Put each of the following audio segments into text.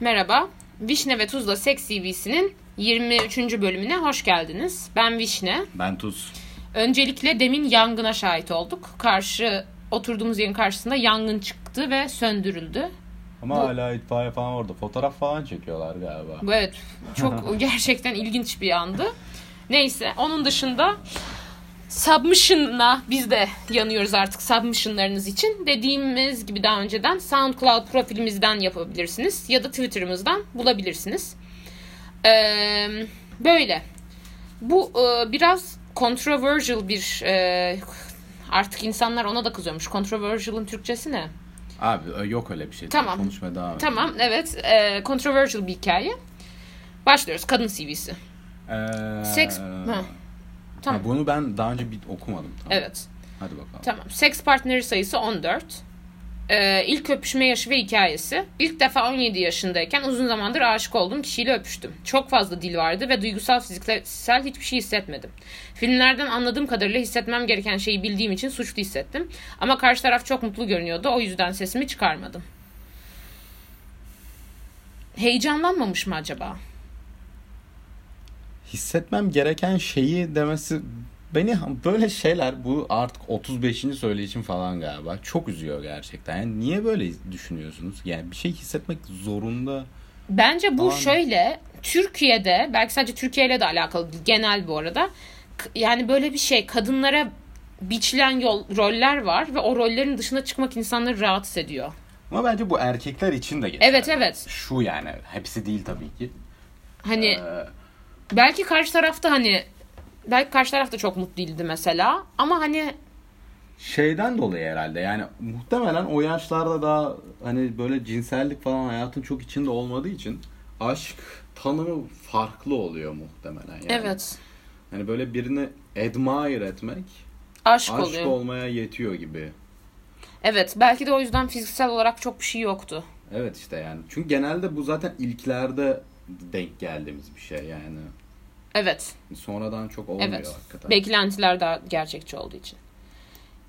Merhaba. Vişne ve Tuzla Seks CV'sinin 23. bölümüne hoş geldiniz. Ben Vişne. Ben Tuz. Öncelikle demin yangına şahit olduk. Karşı oturduğumuz yerin karşısında yangın çıktı ve söndürüldü. Ama hala itfaiye falan orada. Fotoğraf falan çekiyorlar galiba. Bu Evet, çok gerçekten ilginç bir andı. Neyse, onun dışında Submission'la biz de yanıyoruz artık submissionlarınız için. Dediğimiz gibi daha önceden SoundCloud profilimizden yapabilirsiniz ya da Twitter'ımızdan bulabilirsiniz. Ee, böyle. Bu e, biraz controversial bir e, artık insanlar ona da kızıyormuş. Controversial'ın Türkçesi ne? Abi ö- yok öyle bir şey. Tamam. Konuşmaya devam. Tamam, evet. E, controversial bir hikaye. Başlıyoruz. Kadın CV'si. Ee, Seks... Ha, tamam. ha, bunu ben daha önce bir okumadım. Tamam. evet. Hadi bakalım. Tamam. Seks partneri sayısı 14. Ee, ilk öpüşme yaşı ve hikayesi. İlk defa 17 yaşındayken uzun zamandır aşık olduğum kişiyle öpüştüm. Çok fazla dil vardı ve duygusal fiziksel hiçbir şey hissetmedim. Filmlerden anladığım kadarıyla hissetmem gereken şeyi bildiğim için suçlu hissettim. Ama karşı taraf çok mutlu görünüyordu. O yüzden sesimi çıkarmadım. Heyecanlanmamış mı acaba? Hissetmem gereken şeyi demesi beni böyle şeyler bu artık 35. söyleyişim falan galiba çok üzüyor gerçekten. Yani niye böyle düşünüyorsunuz? Yani bir şey hissetmek zorunda. Bence bu Tamam. şöyle Türkiye'de belki sadece Türkiye ile de alakalı değil, genel bu arada. Yani böyle bir şey kadınlara biçilen yol, roller var ve o rollerin dışına çıkmak insanları rahatsız ediyor. Ama bence bu erkekler için de geçerli. Evet evet. Şu yani hepsi değil tabii ki. Hani Ee, belki karşı tarafta hani belki karşı taraf da çok mutlu değildi mesela ama hani şeyden dolayı herhalde yani muhtemelen o yaşlarda daha hani böyle cinsellik falan hayatın çok içinde olmadığı için aşk tanımı farklı oluyor muhtemelen yani. evet Hani böyle birini admire etmek aşk, aşk oluyor. olmaya yetiyor gibi. Evet belki de o yüzden fiziksel olarak çok bir şey yoktu. Evet işte yani. Çünkü genelde bu zaten ilklerde denk geldiğimiz bir şey yani. Evet. Sonradan çok olmuyor Evet. hakikaten. Beklentiler daha gerçekçi olduğu için.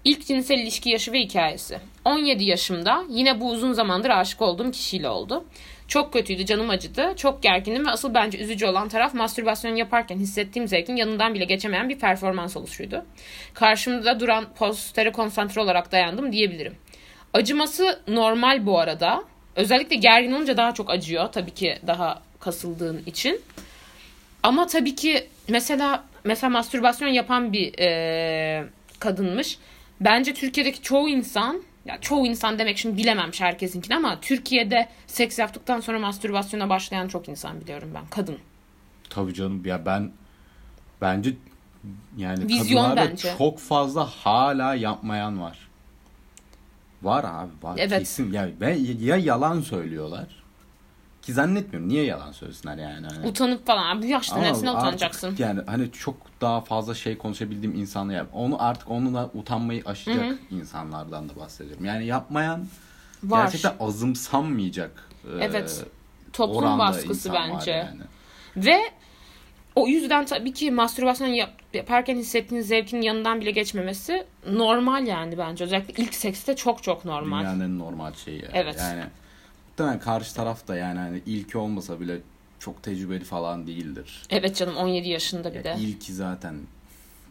İlk cinsel ilişki yaşı ve hikayesi. 17 yaşımda yine bu uzun zamandır aşık olduğum kişiyle oldu. Çok kötüydü, canım acıdı. Çok gergindim ve asıl bence üzücü olan taraf mastürbasyon yaparken hissettiğim zevkin yanından bile geçemeyen bir performans oluşuydu. Karşımda duran postere konsantre olarak dayandım diyebilirim. Acıması normal bu arada. Özellikle gergin olunca daha çok acıyor. Tabii ki daha kasıldığın için. Ama tabii ki mesela mesela mastürbasyon yapan bir e, kadınmış. Bence Türkiye'deki çoğu insan ya çoğu insan demek şimdi bilemem herkesinkini ama Türkiye'de seks yaptıktan sonra mastürbasyona başlayan çok insan biliyorum ben. Kadın. Tabii canım ya ben bence yani Vizyon kadınlarda bence. çok fazla hala yapmayan var. Var abi var Evet. kesin ya ve ya yalan söylüyorlar ki zannetmiyorum niye yalan söylesinler yani hani. Utanıp falan. Bu yaşta nesine artık utanacaksın? Yani hani çok daha fazla şey konuşabildiğim insanla yap. Onu artık onunla utanmayı aşacak insanlardan da bahsediyorum. Yani yapmayan Var. gerçekten azımsanmayacak e, Evet. Toplum oranda baskısı bence. yani. Ve o yüzden tabii ki mastürbasyon yap- yaparken hissettiğin zevkin yanından bile geçmemesi normal yani bence. Özellikle ilk sekste çok çok normal. Dünyanın normal şeyi. Yani. Evet. Yani muhtemelen karşı taraf da yani hani ilki olmasa bile çok tecrübeli falan değildir. Evet canım 17 yaşında bir Ya de. ilki zaten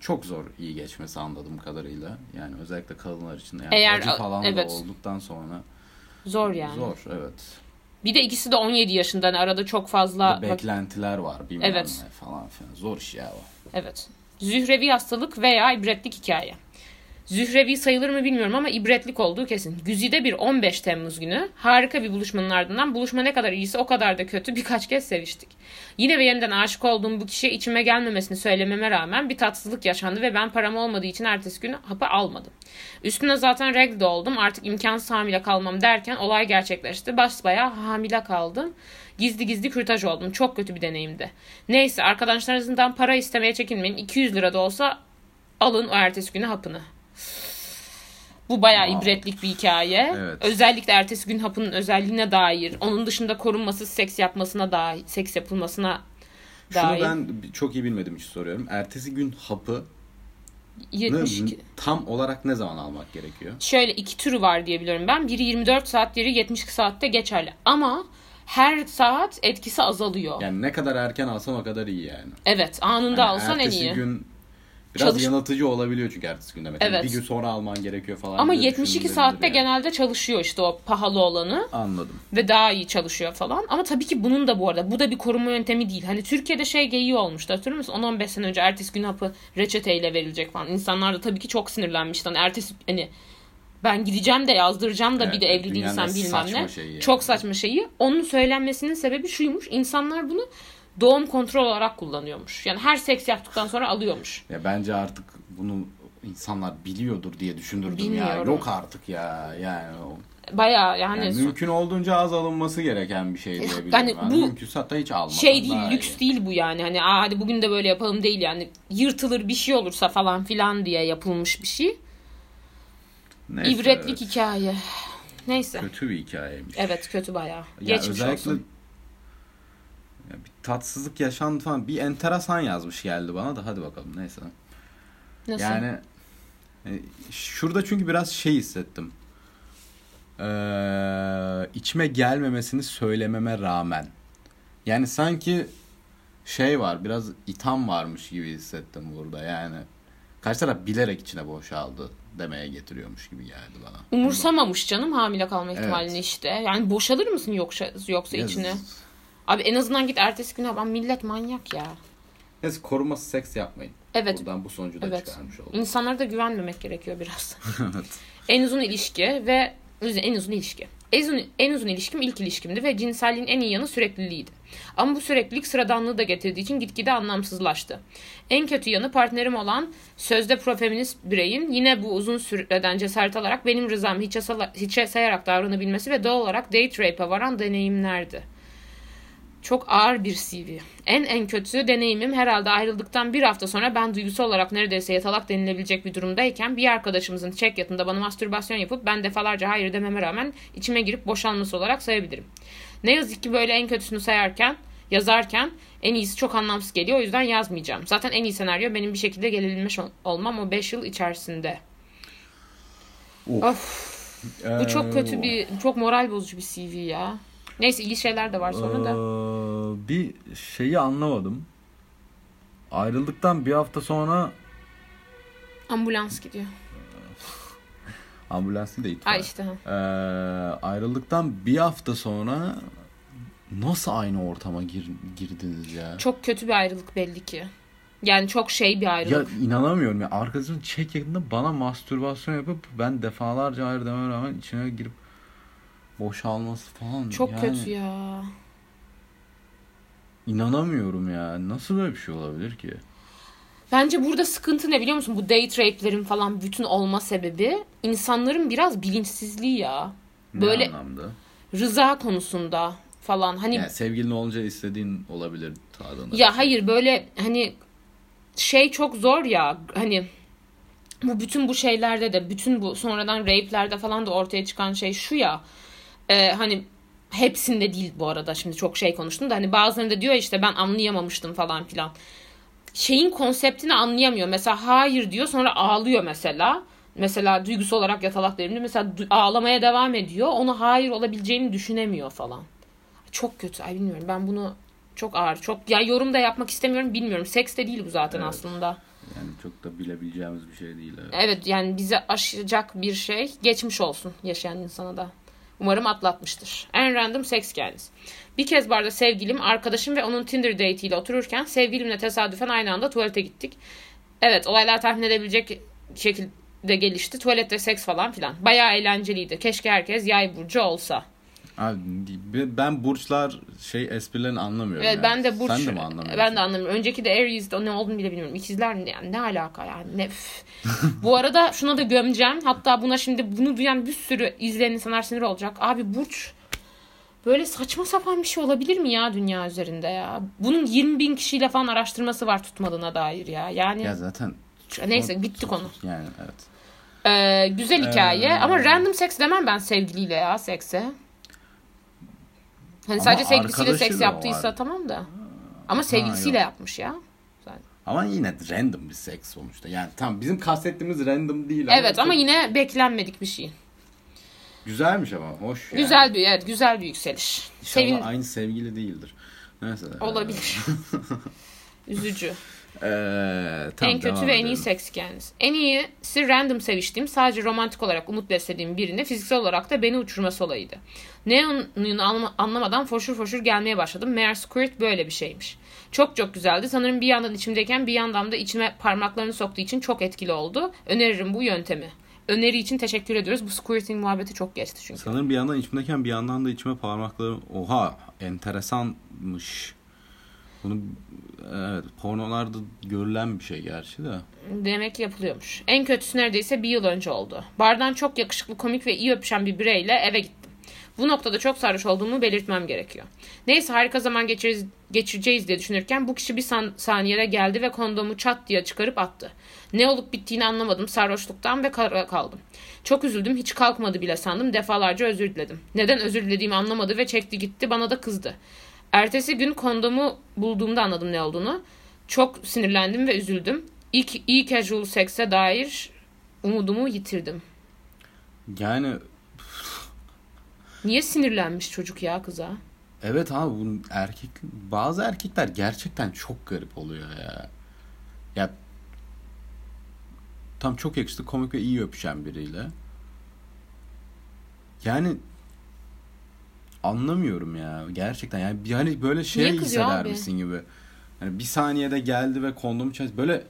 çok zor iyi geçmesi anladığım kadarıyla. Yani özellikle kadınlar için. Yani Eğer- acı falan evet. da olduktan sonra Zor yani. zor evet. Bir de ikisi de 17 yaşında. Hani arada çok fazla Bir beklentiler var bilmem Evet. ne falan filan. Zor iş ya o. Evet. Zührevi hastalık veya ibretlik hikaye. Zührevi sayılır mı bilmiyorum ama ibretlik olduğu kesin. Güzide bir 15 Temmuz günü harika bir buluşmanın ardından buluşma ne kadar iyiyse o kadar da kötü birkaç kez seviştik. Yine ve yeniden aşık olduğum bu kişiye içime gelmemesini söylememe rağmen bir tatsızlık yaşandı ve ben param olmadığı için ertesi gün hapı almadım. Üstüne zaten regl de oldum artık imkansız hamile kalmam derken olay gerçekleşti. Basbayağı hamile kaldım. Gizli gizli kürtaj oldum. Çok kötü bir deneyimdi. Neyse arkadaşlarınızdan para istemeye çekinmeyin. 200 lira da olsa alın o ertesi günü hapını. Bu bayağı Wow. ibretlik bir hikaye. Evet. Özellikle ertesi gün hapının özelliğine dair, onun dışında korunmasız seks yapmasına dair, seks yapılmasına Şunu dair. ben çok iyi bilmediğim için soruyorum. Ertesi gün hapı 72. tam olarak ne zaman almak gerekiyor? Şöyle iki türü var diye biliyorum ben. Biri 24 saat, diğeri 72 saatte geçerli. Ama her saat etkisi azalıyor. Yani ne kadar erken alsan o kadar iyi yani. Evet anında Yani alsan en ertesi iyi. gün biraz Çalış- yanıltıcı olabiliyor çünkü ertesi günde. Mesela Evet. Bir gün sonra alman gerekiyor falan. Ama diye 72 düşünülebilir saatte yani. genelde çalışıyor işte o pahalı olanı Anladım. ve daha iyi çalışıyor falan. Ama tabii ki bunun da bu arada bu da bir koruma yöntemi değil. Hani Türkiye'de şey geyiği olmuştu hatırlıyor musun? 10-15 sene önce ertesi gün hapı reçeteyle verilecek falan. İnsanlar da tabii ki çok sinirlenmişti. Hani ertesi hani ben gideceğim de yazdıracağım da bir de Evet, evli değilsem bilmem ne. yani. Çok saçma şeyi. Onun söylenmesinin sebebi şuymuş. İnsanlar bunu doğum kontrol olarak kullanıyormuş. Yani her seks yaptıktan sonra alıyormuş. Ya bence artık bunu insanlar biliyordur diye düşündürdüm ya. Bilmiyorum. Yok artık ya. Yani, o- Bayağı yani, yani mümkün olduğunca az alınması gereken bir şey diyebilirim. Yani Yani bu mümkünse hatta hiç almadan şey değil daha lüks iyi. değil bu yani hani Aa, hadi bugün de böyle yapalım değil yani yırtılır bir şey olursa falan filan diye yapılmış bir şey. Neyse, İbretlik evet. hikaye. Neyse. Kötü bir hikayeymiş. Evet kötü bayağı. Ya Geçmiş özellikle olsun. Ya bir tatsızlık yaşandı falan. Bir enteresan yazmış geldi bana da hadi bakalım neyse. Nasıl? Yani e, şurada çünkü biraz şey hissettim. Ee, içime gelmemesini söylememe rağmen. Yani sanki şey var biraz itham varmış gibi hissettim burada yani. Karşı taraf bilerek içine boşaldı demeye getiriyormuş gibi geldi bana. Umursamamış canım hamile kalma ihtimalini Evet. işte. Yani boşalır mısın yoksa yoksa Ya- içine? Abi en azından git ertesi güne ben millet manyak ya. Neyse koruması seks yapmayın. Evet. Buradan bu sonucu da Evet. çıkarmış olduk. İnsanlara da güvenmemek gerekiyor biraz. evet. En uzun ilişki ve en uzun ilişki. En uzun, en uzun ilişkim ilk ilişkimdi ve cinselliğin en iyi yanı sürekliliğiydi. Ama bu süreklilik sıradanlığı da getirdiği için gitgide anlamsızlaştı. En kötü yanı partnerim olan sözde profeminist bireyin yine bu uzun süreden cesaret alarak benim rızamı hiçe, sala- hiçe sayarak davranabilmesi ve doğal olarak date rape'e varan deneyimlerdi. Çok ağır bir CV. En en kötü deneyimim herhalde ayrıldıktan bir hafta sonra ben duygusal olarak neredeyse yatalak denilebilecek bir durumdayken bir arkadaşımızın çek yatında bana mastürbasyon yapıp ben defalarca hayır dememe rağmen içime girip boşanması olarak sayabilirim. Ne yazık ki böyle en kötüsünü sayarken yazarken en iyisi çok anlamsız geliyor o yüzden yazmayacağım. Zaten en iyi senaryo benim bir şekilde gelebilmiş ol- olmam o 5 yıl içerisinde. Of. Of bu çok kötü bir çok moral bozucu bir CV ya. Neyse iyi şeyler de var sonra da. Ee, bir şeyi anlamadım. Ayrıldıktan bir hafta sonra Ambulans gidiyor. ambulans değil de itfaiye. Ay işte. ha. Ee, ayrıldıktan bir hafta sonra nasıl aynı ortama gir, girdiniz ya? Çok kötü bir ayrılık belli ki. Yani çok şey bir Ya ayrılık. inanamıyorum ya. Arkadaşım çek yakında bana mastürbasyon yapıp ben defalarca hayır dememe rağmen içine girip boşalması falan. çok Yani kötü ya. İnanamıyorum ya. Nasıl böyle bir şey olabilir ki? Bence burada sıkıntı ne biliyor musun? Bu date rape'lerin falan bütün olma sebebi insanların biraz bilinçsizliği ya. Böyle Ne anlamda? rıza konusunda falan. Hani Yani sevgilin olunca istediğin olabilir tadında. Ya hayır böyle hani şey çok zor ya hani bu bütün bu şeylerde de bütün bu sonradan rape'lerde falan da ortaya çıkan şey şu ya e, hani hepsinde değil bu arada şimdi çok şey konuştum da hani bazılarında diyor işte ben anlayamamıştım falan filan. Şeyin konseptini anlayamıyor. Mesela hayır diyor sonra ağlıyor mesela. Mesela duygusal olarak yatalak devrimde mesela du- ağlamaya devam ediyor. Onu hayır olabileceğini düşünemiyor falan. Çok kötü. Ay bilmiyorum. Ben bunu çok ağır. Çok ya yorum da yapmak istemiyorum. Bilmiyorum. Seks de değil bu zaten Evet. aslında. Yani çok da bilebileceğimiz bir şey değil. Evet. Evet yani bize aşacak bir şey geçmiş olsun yaşayan insana da. Umarım atlatmıştır. En random seks hikayeniz. Bir kez barda sevgilim, arkadaşım ve onun Tinder date'iyle otururken sevgilimle tesadüfen aynı anda tuvalete gittik. Evet olaylar tahmin edebilecek şekilde gelişti. Tuvalette seks falan filan. Bayağı eğlenceliydi. Keşke herkes yay burcu olsa. Abi, ben burçlar şey esprilerini anlamıyorum. Evet yani. ben de burç. Sen de mi anlamıyorsun? Ben de anlamıyorum. Önceki de Aries'de ne olduğunu bile bilmiyorum. İkizler ne, yani ne alaka yani? Ne. Bu arada şuna da gömeceğim. Hatta buna şimdi bunu duyan bir sürü izleyen insanlar sinir olacak. Abi burç böyle saçma sapan bir şey olabilir mi ya dünya üzerinde ya? Bunun 20 bin kişiyle falan araştırması var tutmadığına dair ya. Yani Ya zaten neyse bitti konu. yani evet. Ee, güzel hikaye Ee, ama random seks demem ben sevgiliyle ya sekse. Hani Ama sadece sevgilisiyle seks yaptıysa var. tamam da. Ama sevgilisiyle yok. yapmış ya. Ama yine random bir seks sonuçta. Yani tam bizim kastettiğimiz random değil. Evet ama çok- yine beklenmedik bir şey. Güzelmiş ama hoş yani. Güzel bir evet güzel bir yükseliş. İnşallah Sevin aynı sevgili değildir. Neyse. olabilir. Üzücü. Ee, tamam, en kötü ve en iyi seks kendisi. En iyisi random seviştiğim, sadece romantik olarak umut beslediğim birine fiziksel olarak da beni uçurması olayıydı. Ne olduğunu anlama- anlamadan foşur foşur gelmeye başladım. Meğer squirt böyle bir şeymiş. Çok çok güzeldi. Sanırım bir yandan içimdeyken bir yandan da içime parmaklarını soktuğu için çok etkili oldu. Öneririm bu yöntemi. Öneri için teşekkür ediyoruz. Bu squirting muhabbeti çok geçti çünkü. Sanırım bir yandan içimdeyken bir yandan da içime parmaklarım... Oha enteresanmış. Bunu evet pornolarda görülen bir şey gerçi de. Demek yapılıyormuş. En kötüsü neredeyse bir yıl önce oldu. Bardan çok yakışıklı, komik ve iyi öpüşen bir bireyle eve gittim. Bu noktada çok sarhoş olduğumu belirtmem gerekiyor. Neyse harika zaman geçiririz, geçireceğiz diye düşünürken bu kişi bir san- saniyede geldi ve kondomu çat diye çıkarıp attı. Ne olup bittiğini anlamadım sarhoşluktan ve kara kaldım. Çok üzüldüm hiç kalkmadı bile sandım defalarca özür diledim. Neden özür dilediğimi anlamadı ve çekti gitti bana da kızdı. Ertesi gün kondomu bulduğumda anladım ne olduğunu. Çok sinirlendim ve üzüldüm. İlk iyi casual seks'e dair umudumu yitirdim. Yani Niye sinirlenmiş çocuk ya kıza? evet abi bu erkek bazı erkekler gerçekten çok garip oluyor ya. Ya tam çok yakışıklı komik ve iyi öpüşen biriyle. Yani anlamıyorum ya gerçekten yani bir hani böyle şey Niye kızıyor hisseder abi? misin gibi. Yani bir saniyede geldi ve kondomu çaz böyle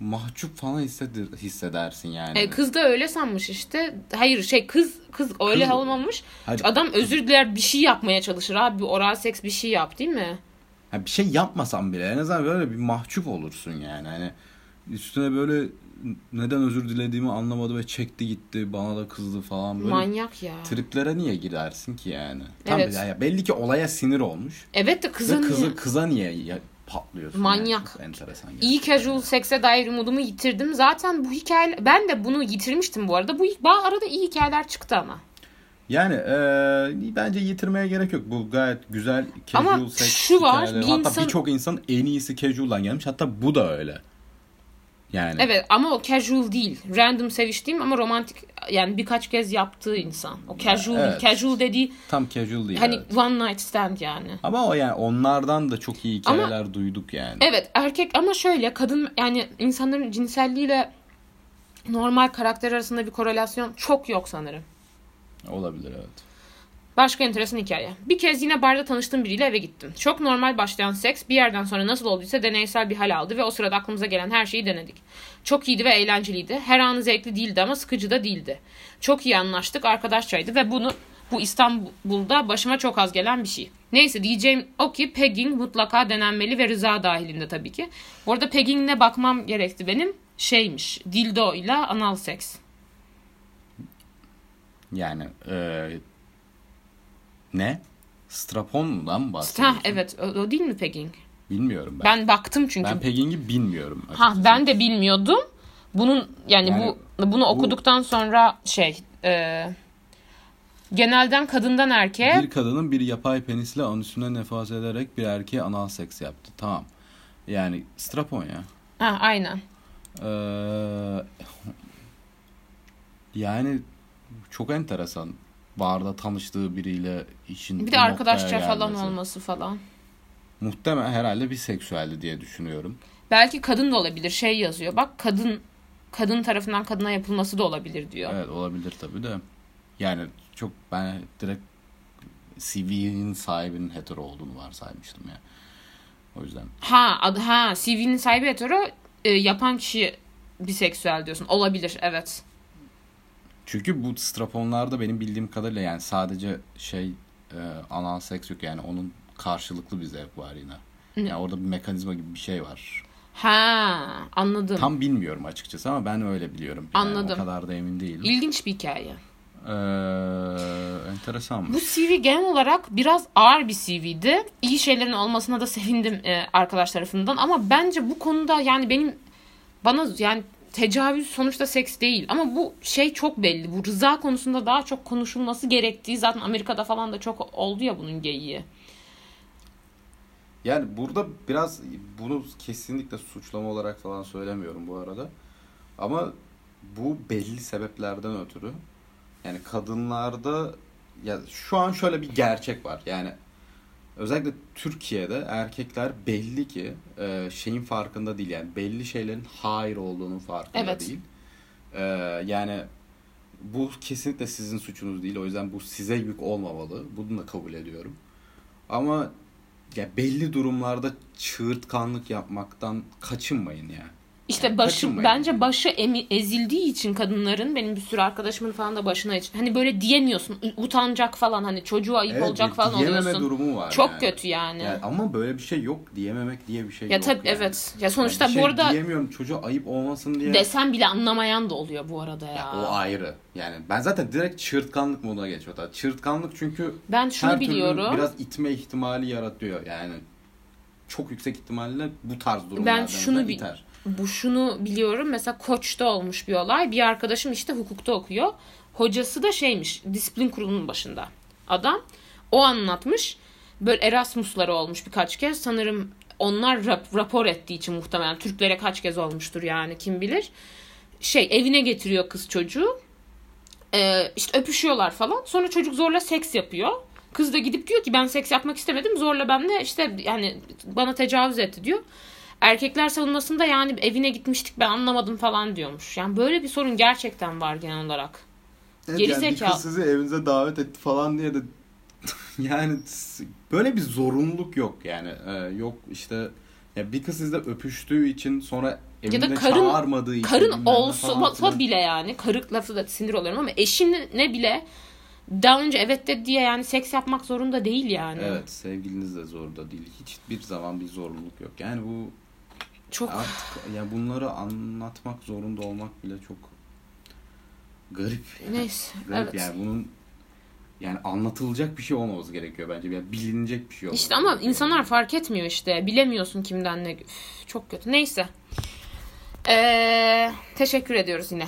mahcup falan hisseder, hissedersin yani. E, kız da öyle sanmış işte. Hayır şey kız kız öyle Kız- olmamış. Hayır, Adam özür diler bir şey yapmaya çalışır abi. Oral seks bir şey yap değil mi? Ha, bir şey yapmasam bile en azından böyle bir mahcup olursun yani. Hani üstüne böyle neden özür dilediğimi anlamadı ve çekti gitti bana da kızdı falan böyle. Manyak ya. Triplere niye girersin ki yani? Tam Evet. ya belli ki olaya sinir olmuş. Evet de kızın kızı kıza niye ya- patlıyorsun? Manyak. Yani? Enteresan. iyi casual sekse dair umudumu yitirdim. Zaten bu hikaye ben de bunu yitirmiştim bu arada. Bu ba- arada iyi hikayeler çıktı ama. Yani eee, bence yitirmeye gerek yok. Bu gayet güzel casual Ama sex şu var, bir Hatta insan- birçok insan en iyisi casual'dan gelmiş. Hatta bu da öyle. Yani. Evet ama o casual değil. Random seviştiğim ama romantik yani birkaç kez yaptığı insan. O casual Evet. değil. Casual dediği Tam casual değil. hani evet. one night stand yani. Ama o yani onlardan da çok iyi hikayeler duyduk yani. Evet erkek ama şöyle kadın yani insanların cinselliğiyle normal karakter arasında bir korelasyon çok yok sanırım. Olabilir evet. Başka enteresan hikaye. Bir kez yine barda tanıştığım biriyle eve gittim. Çok normal başlayan seks bir yerden sonra nasıl olduysa deneysel bir hal aldı ve o sırada aklımıza gelen her şeyi denedik. Çok iyiydi ve eğlenceliydi. Her anı zevkli değildi ama sıkıcı da değildi. Çok iyi anlaştık, arkadaşçaydı ve bunu bu İstanbul'da başıma çok az gelen bir şey. Neyse diyeceğim o ki pegging mutlaka denenmeli ve rıza dahilinde tabii ki. Bu arada pegging'e bakmam gerekti benim. Şeymiş, dildo ile anal seks. Yani eee, ne? Strapon'dan mı bahsediyorsun? Ha evet o, o değil mi pegging? Bilmiyorum ben. Ben baktım çünkü. Ben pegging'i bilmiyorum. Ha açıkçası. ben de bilmiyordum. Bunun yani, Yani bu bunu okuduktan sonra şey e, genelden kadından erkeğe Bir kadının bir yapay penisle anüsüne nefas ederek bir erkeğe anal seks yaptı. Tamam. Yani strapon ya. ha aynen. Ee, yani çok enteresan. Barda tanıştığı biriyle işin Bir de arkadaşça falan olması falan. Muhtemelen herhalde bir seksüeldi diye düşünüyorum. Belki kadın da olabilir. Şey yazıyor. Bak kadın kadın tarafından kadına yapılması da olabilir diyor. Evet olabilir tabii de. Yani çok ben direkt CV'nin sahibinin hetero olduğunu varsaymıştım ya. O yüzden. Ha ad, ha CV'nin sahibi hetero e, yapan kişi biseksüel diyorsun. Olabilir evet. Çünkü bu straponlarda benim bildiğim kadarıyla yani sadece şey e, anal seks yok yani onun karşılıklı bir zevk var yine. Yani orada bir mekanizma gibi bir şey var. Ha anladım. Tam bilmiyorum açıkçası ama ben öyle biliyorum. Yani Anladım. o kadar da emin değilim. İlginç bir hikaye. Ee, enteresan. Bu CV genel olarak biraz ağır bir CV'di. İyi şeylerin olmasına da sevindim e, arkadaş tarafından ama bence bu konuda yani benim bana yani tecavüz sonuçta seks değil ama bu şey çok belli. Bu rıza konusunda daha çok konuşulması gerektiği zaten Amerika'da falan da çok oldu ya bunun geyiği. Yani burada biraz bunu kesinlikle suçlama olarak falan söylemiyorum bu arada. Ama bu belli sebeplerden ötürü yani kadınlarda ya şu an şöyle bir gerçek var. Yani özellikle Türkiye'de erkekler belli ki e, şeyin farkında değil yani belli şeylerin hayır olduğunun farkında Evet. değil. E, yani bu kesinlikle sizin suçunuz değil. O yüzden bu size yük olmamalı. Bunu da kabul ediyorum. Ama ya belli durumlarda çığırtkanlık yapmaktan kaçınmayın ya. İşte başı kaçınmayın. bence başı emi- ezildiği için kadınların benim bir sürü arkadaşımın falan da başına hiç hani böyle diyemiyorsun utanacak falan hani çocuğa ayıp Evet, olacak falan diyememe oluyorsun. durumu var Çok yani. kötü yani. Yani ama böyle bir şey yok. Diyememek diye bir şey ya yok. tabii yani. evet. Ya sonuçta Yani bir bu şey arada diyemiyorum çocuğa ayıp olmasın diye. desem bile anlamayan da oluyor bu arada ya. Ya o ayrı. Yani ben zaten direkt çığırtkanlık moduna geçiyorum. Çığırtkanlık çünkü ben şunu her türlü biliyorum. biraz itme ihtimali yaratıyor. Yani çok yüksek ihtimalle bu tarz durumlardan Ben şunu bi- iter. Bu şunu biliyorum. Mesela Koç'ta olmuş bir olay. Bir arkadaşım işte hukukta okuyor. Hocası da şeymiş. Disiplin kurulunun başında. Adam. O anlatmış. Böyle Erasmus'ları olmuş birkaç kez. Sanırım onlar rap- rapor ettiği için muhtemelen Türklere kaç kez olmuştur yani kim bilir. Şey evine getiriyor kız çocuğu. Ee, işte öpüşüyorlar falan. Sonra çocuk zorla seks yapıyor. Kız da gidip diyor ki ben seks yapmak istemedim. Zorla benimle işte yani bana tecavüz etti diyor. Erkekler savunmasında yani evine gitmiştik ben anlamadım falan diyormuş. Yani böyle bir sorun gerçekten var genel olarak. Geri yani bir zekalı. kız sizi evinize davet etti falan diye de yani böyle bir zorunluluk yok yani. Ee, yok işte ya bir kız sizle öpüştüğü için sonra evine Ya da karın- çağırmadığı için Karın olsa bile yani karık lafı da sinir oluyorum ama eşin ne bile daha önce evet dedi diye yani seks yapmak zorunda değil yani. Evet sevgiliniz de zorunda değil. Hiçbir zaman bir zorunluluk yok. Yani bu Çok artık yani bunları anlatmak zorunda olmak bile çok garip. neyse. Garip evet. yani bunun yani anlatılacak bir şey olmaması gerekiyor bence. Yani bilinecek bir şey olmaması İşte ama gerekiyor. insanlar fark etmiyor işte. Bilemiyorsun kimden ne. Üf, çok kötü. Neyse. Ee, teşekkür ediyoruz yine.